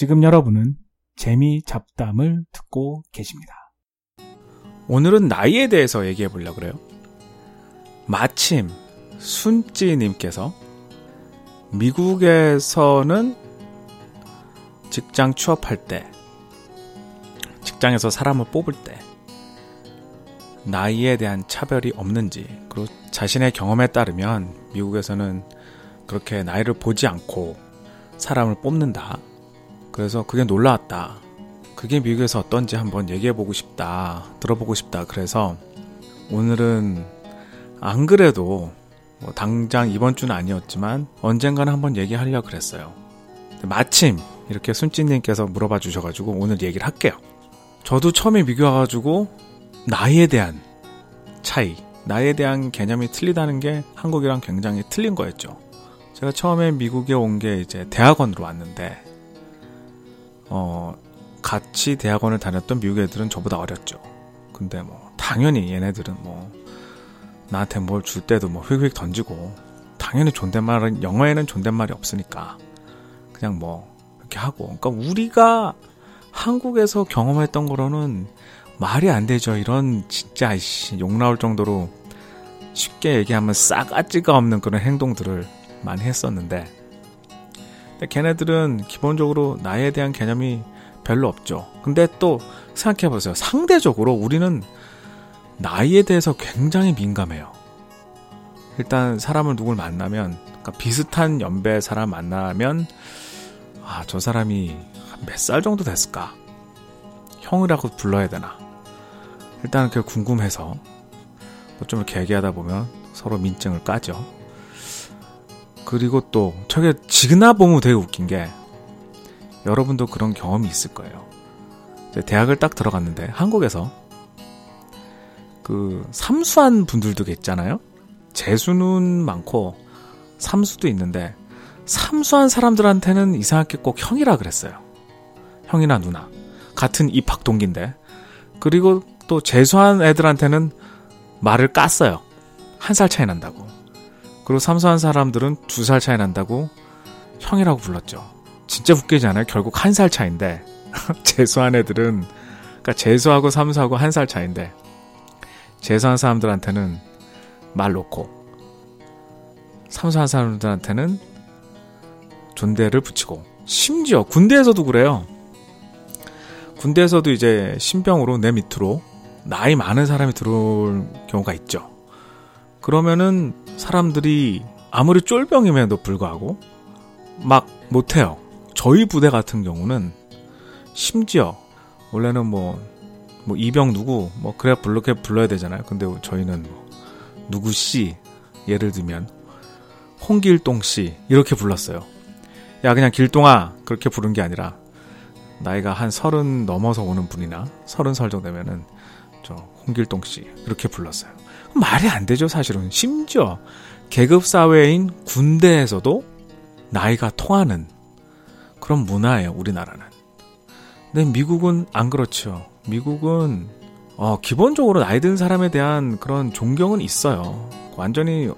지금 여러분은 재미 잡담을 듣고 계십니다. 오늘은 나이에 대해서 얘기해 보려고 그래요. 마침 순찌님께서 미국에서는 직장 취업할 때, 직장에서 사람을 뽑을 때, 나이에 대한 차별이 없는지, 그리고 자신의 경험에 따르면 미국에서는 그렇게 나이를 보지 않고 사람을 뽑는다. 그래서 그게 놀라웠다. 그게 미국에서 어떤지 한번 얘기해보고 싶다. 들어보고 싶다. 그래서 오늘은 안 그래도 뭐 당장 이번 주는 아니었지만 언젠가는 한번 얘기하려고 그랬어요. 마침 이렇게 순찌님께서 물어봐 주셔가지고 오늘 얘기를 할게요. 저도 처음에 미국 와가지고 나이에 대한 차이, 나이에 대한 개념이 틀리다는 게 한국이랑 굉장히 틀린 거였죠. 제가 처음에 미국에 온 게 이제 대학원으로 왔는데, 어, 같이 대학원을 다녔던 미국 애들은 저보다 어렸죠. 근데 뭐, 당연히 얘네들은 뭐, 나한테 뭘 줄 때도 뭐 휙휙 던지고, 당연히 존댓말은, 영어에는 존댓말이 없으니까, 그냥 뭐, 이렇게 하고. 그러니까 우리가 한국에서 경험했던 거로는 말이 안 되죠. 이런 진짜 욕 나올 정도로 쉽게 얘기하면 싸가지가 없는 그런 행동들을 많이 했었는데 근데 걔네들은 기본적으로 나이에 대한 개념이 별로 없죠. 근데 또 생각해 보세요. 상대적으로 우리는 나이에 대해서 굉장히 민감해요. 일단 사람을 누굴 만나면 그러니까 비슷한 연배 사람 만나면 아, 저 사람이 몇 살 정도 됐을까? 형이라고 불러야 되나? 일단 그 궁금해서 좀 이렇게 얘기하다 보면 서로 민증을 까죠. 그리고 또 저게 지그나 보면 되게 웃긴 게 여러분도 그런 경험이 있을 거예요. 대학을 딱 들어갔는데 한국에서 그 삼수한 분들도 있잖아요. 재수는 많고 삼수도 있는데 삼수한 사람들한테는 이상하게 꼭 형이라 그랬어요. 형이나 누나. 같은 입학 동기인데. 그리고 또 재수한 애들한테는 말을 깠어요. 한 살 차이 난다고. 그리고 삼수한 사람들은 두 살 차이 난다고 형이라고 불렀죠. 진짜 웃기지 않아요? 결국 한 살 차인데 재수한 애들은 그러니까 재수하고 삼수하고 한 살 차인데 재수한 사람들한테는 말 놓고 삼수한 사람들한테는 존대를 붙이고 심지어 군대에서도 그래요. 군대에서도 이제 신병으로 내 밑으로 나이 많은 사람이 들어올 경우가 있죠. 그러면은 사람들이 아무리 쫄병임에도 불구하고 막 못해요. 저희 부대 같은 경우는 심지어 원래는 뭐, 뭐 이병 누구 뭐 그래야 불러게 불러야 되잖아요. 근데 저희는 뭐 누구 씨 예를 들면 홍길동 씨 이렇게 불렀어요. 야 그냥 길동아 그렇게 부른 게 아니라 나이가 한 서른 넘어서 오는 분이나 서른 살 정도 되면은 저 홍길동 씨 이렇게 불렀어요. 말이 안 되죠 사실은. 심지어 계급 사회인 군대에서도 나이가 통하는 그런 문화예요 우리나라는. 근데 미국은 안 그렇죠. 미국은 어, 기본적으로 나이 든 사람에 대한 그런 존경은 있어요. 완전히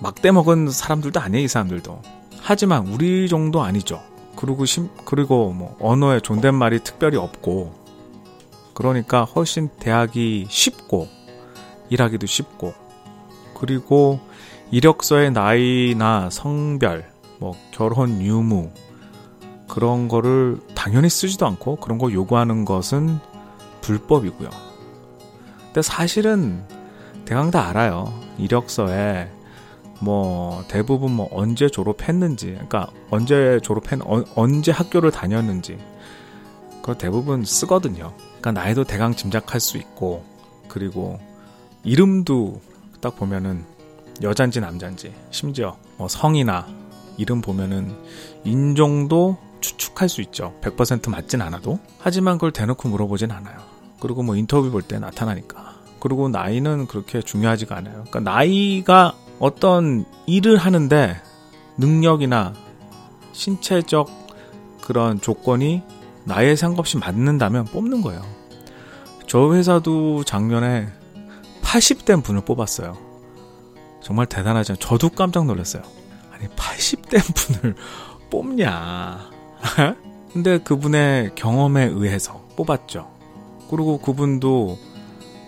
막대 먹은 사람들도 아니에요 이 사람들도. 하지만 우리 정도 아니죠. 그리고 심, 그리고 뭐 언어에 존댓말이 특별히 없고 그러니까 훨씬 대하기 쉽고 일하기도 쉽고 그리고 이력서의 나이나 성별 뭐 결혼 유무 그런 거를 당연히 쓰지도 않고 그런 거 요구하는 것은 불법이고요. 근데 사실은 대강 다 알아요. 이력서에 뭐 대부분 뭐 언제 졸업했는지, 그러니까 언제 졸업했, 어, 언제 학교를 다녔는지, 그거 대부분 쓰거든요. 그러니까 나이도 대강 짐작할 수 있고, 그리고 이름도 딱 보면은 여잔지 남잔지, 심지어 뭐 성이나 이름 보면은 인종도 추측할 수 있죠. 100% 맞진 않아도. 하지만 그걸 대놓고 물어보진 않아요. 그리고 뭐 인터뷰 볼 때 나타나니까. 그리고 나이는 그렇게 중요하지가 않아요. 그러니까 나이가 어떤 일을 하는데 능력이나 신체적 그런 조건이 나이에 상관없이 맞는다면 뽑는 거예요. 저 회사도 작년에 80대 분을 뽑았어요. 정말 대단하죠. 저도 깜짝 놀랐어요. 아니 80대 분을 뽑냐? 근데 그분의 경험에 의해서 뽑았죠. 그리고 그분도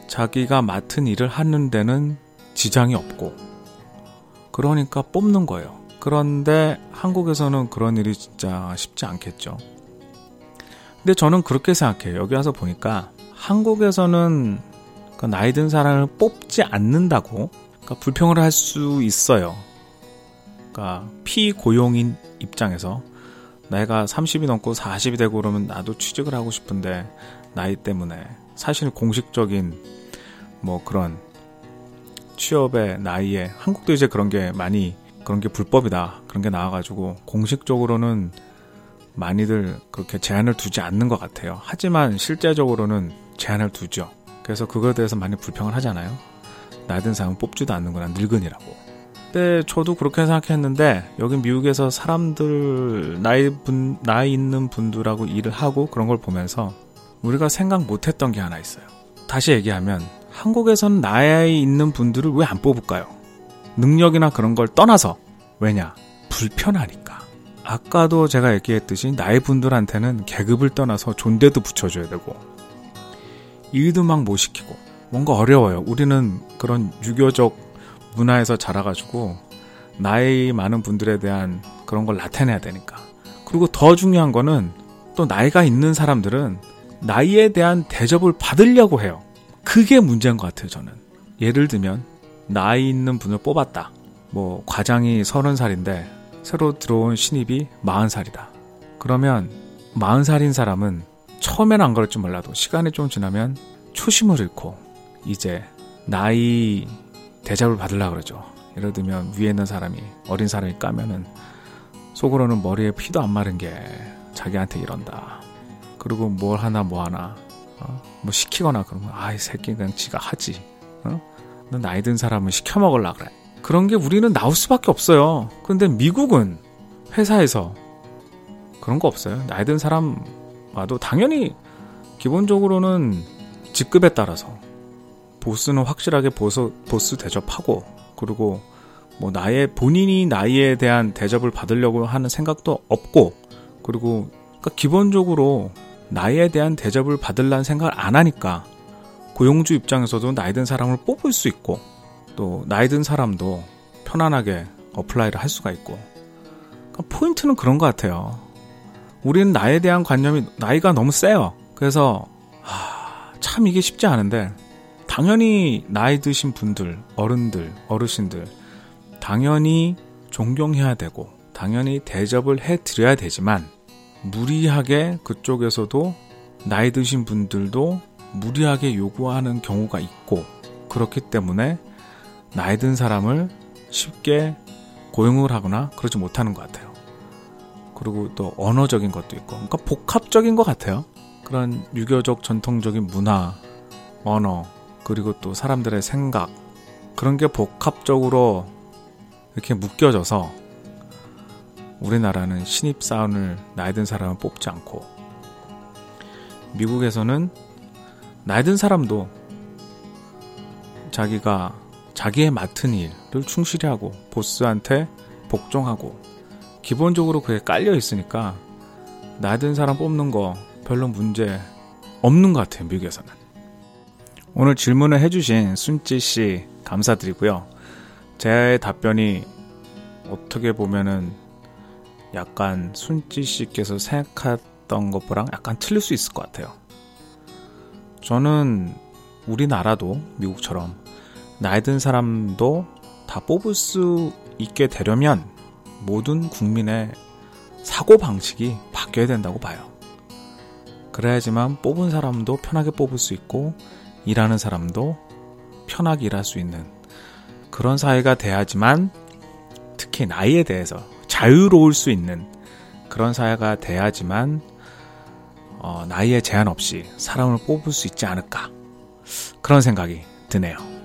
자기가 맡은 일을 하는 데는 지장이 없고, 그러니까 뽑는 거예요. 그런데 한국에서는 그런 일이 진짜 쉽지 않겠죠. 근데 저는 그렇게 생각해요. 여기 와서 보니까 한국에서는 그 나이 든 사람을 뽑지 않는다고 그러니까 불평을 할 수 있어요. 그러니까 피고용인 입장에서 나이가 30이 넘고 40이 되고 그러면 나도 취직을 하고 싶은데 나이 때문에 사실 공식적인 뭐 그런 취업의 나이에 한국도 이제 그런 게 많이 그런 게 불법이다 그런 게 나와가지고 공식적으로는 많이들 그렇게 제한을 두지 않는 것 같아요. 하지만 실제적으로는 제한을 두죠. 그래서 그거에 대해서 많이 불평을 하잖아요. 나든 사람은 뽑지도 않는구나 늙은이라고. 근데 저도 그렇게 생각했는데 여기 미국에서 사람들 나이 분 나이 있는 분들하고 일을 하고 그런 걸 보면서 우리가 생각 못했던 게 하나 있어요. 다시 얘기하면 한국에서는 나이 있는 분들을 왜 안 뽑을까요? 능력이나 그런 걸 떠나서 왜냐 불편하니까. 아까도 제가 얘기했듯이 나이 분들한테는 계급을 떠나서 존대도 붙여줘야 되고 일도 막 못 시키고 뭔가 어려워요. 우리는 그런 유교적 문화에서 자라가지고 나이 많은 분들에 대한 그런 걸 나타내야 되니까. 그리고 더 중요한 거는 또 나이가 있는 사람들은 나이에 대한 대접을 받으려고 해요. 그게 문제인 것 같아요, 저는. 예를 들면, 나이 있는 분을 뽑았다. 뭐, 과장이 서른 살인데, 새로 들어온 신입이 마흔 살이다. 그러면, 마흔 살인 사람은 처음에는 안 그럴지 몰라도 시간이 좀 지나면 초심을 잃고, 이제, 나이 대접을 받으려 그러죠. 예를 들면 위에 있는 사람이 어린 사람이 까면은 속으로는 머리에 피도 안 마른 게 자기한테 이런다. 그리고 뭘 하나 뭐 하나 어? 뭐 시키거나 그러면 아이 새끼 그냥 지가 하지. 어? 너 나이 든 사람은 시켜 먹을라 그래. 그런 게 우리는 나올 수밖에 없어요. 근데 미국은 회사에서 그런 거 없어요. 나이 든 사람 와도 당연히 기본적으로는 직급에 따라서 보스는 확실하게 보스, 보스 대접하고 그리고 뭐 나의 본인이 나이에 대한 대접을 받으려고 하는 생각도 없고 그리고 그러니까 기본적으로 나이에 대한 대접을 받으려는 생각을 안 하니까 고용주 입장에서도 나이 든 사람을 뽑을 수 있고 또 나이 든 사람도 편안하게 apply를 할 수가 있고 그러니까 포인트는 그런 것 같아요. 우리는 나이에 대한 관념이 나이가 너무 세요. 그래서 하, 참 이게 쉽지 않은데 당연히 나이 드신 분들, 어른들, 어르신들, 당연히 존경해야 되고, 당연히 대접을 해 드려야 되지만, 무리하게 그쪽에서도 나이 드신 분들도 무리하게 요구하는 경우가 있고, 그렇기 때문에 나이 든 사람을 쉽게 고용을 하거나 그러지 못하는 것 같아요. 그리고 또 언어적인 것도 있고, 그러니까 복합적인 것 같아요. 그런 유교적 전통적인 문화, 언어, 그리고 또 사람들의 생각 그런 게 복합적으로 이렇게 묶여져서 우리나라는 신입사원을 나이 든 사람을 뽑지 않고 미국에서는 나이 든 사람도 자기가 자기의 맡은 일을 충실히 하고 보스한테 복종하고 기본적으로 그게 깔려 있으니까 든 사람 뽑는 거 별로 문제 없는 것 같아요 미국에서는 오늘 질문을 해주신 순찌 씨 감사드리고요. 제 답변이 어떻게 보면은 약간 순찌 씨께서 생각했던 것보랑 약간 틀릴 수 있을 것 같아요. 저는 우리나라도 미국처럼 나이 든 사람도 다 뽑을 수 있게 되려면 모든 국민의 사고 방식이 바뀌어야 된다고 봐요. 그래야지만 뽑은 사람도 편하게 뽑을 수 있고 일하는 사람도 편하게 일할 수 있는 그런 사회가 돼야지만 특히 나이에 대해서 자유로울 수 있는 그런 사회가 돼야지만 어, 나이에 제한 없이 사람을 뽑을 수 있지 않을까 그런 생각이 드네요.